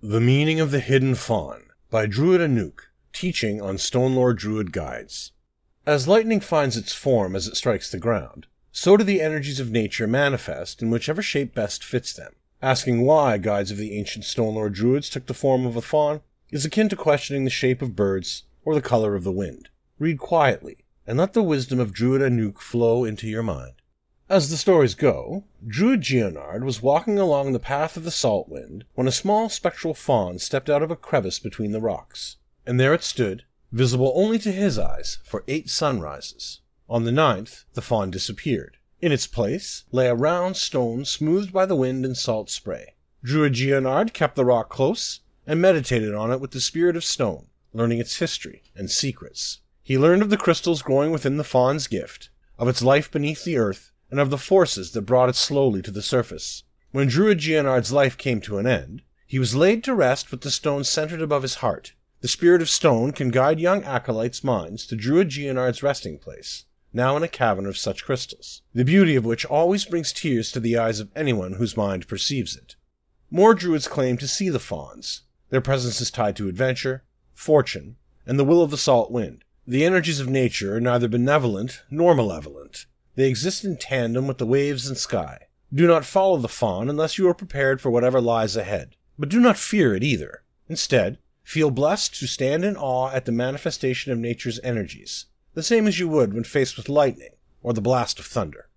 The Meaning of the Hidden Fawn by Druid Anuk, teaching on Stonelore Druid Guides. As lightning finds its form as it strikes the ground, so do the energies of nature manifest in whichever shape best fits them. Asking why guides of the ancient Stonelore Druids took the form of a fawn is akin to questioning the shape of birds or the color of the wind. Read quietly, and let the wisdom of Druid Anuk flow into your mind. As the stories go, Druid Geonard was walking along the path of the salt wind when a small spectral fawn stepped out of a crevice between the rocks. And there it stood, visible only to his eyes for eight sunrises. On the ninth, the fawn disappeared. In its place lay a round stone smoothed by the wind and salt spray. Druid Geonard kept the rock close and meditated on it with the spirit of stone, learning its history and secrets. He learned of the crystals growing within the fawn's gift, of its life beneath the earth, and of the forces that brought it slowly to the surface. When Druid Geonard's life came to an end, he was laid to rest with the stone centered above his heart. The spirit of stone can guide young acolytes' minds to Druid Geonard's resting place, now in a cavern of such crystals, the beauty of which always brings tears to the eyes of anyone whose mind perceives it. More druids claim to see the fawns. Their presence is tied to adventure, fortune, and the will of the salt wind. The energies of nature are neither benevolent nor malevolent. They exist in tandem with the waves and sky. Do not follow the fawn unless you are prepared for whatever lies ahead. But do not fear it either. Instead, feel blessed to stand in awe at the manifestation of nature's energies, the same as you would when faced with lightning or the blast of thunder.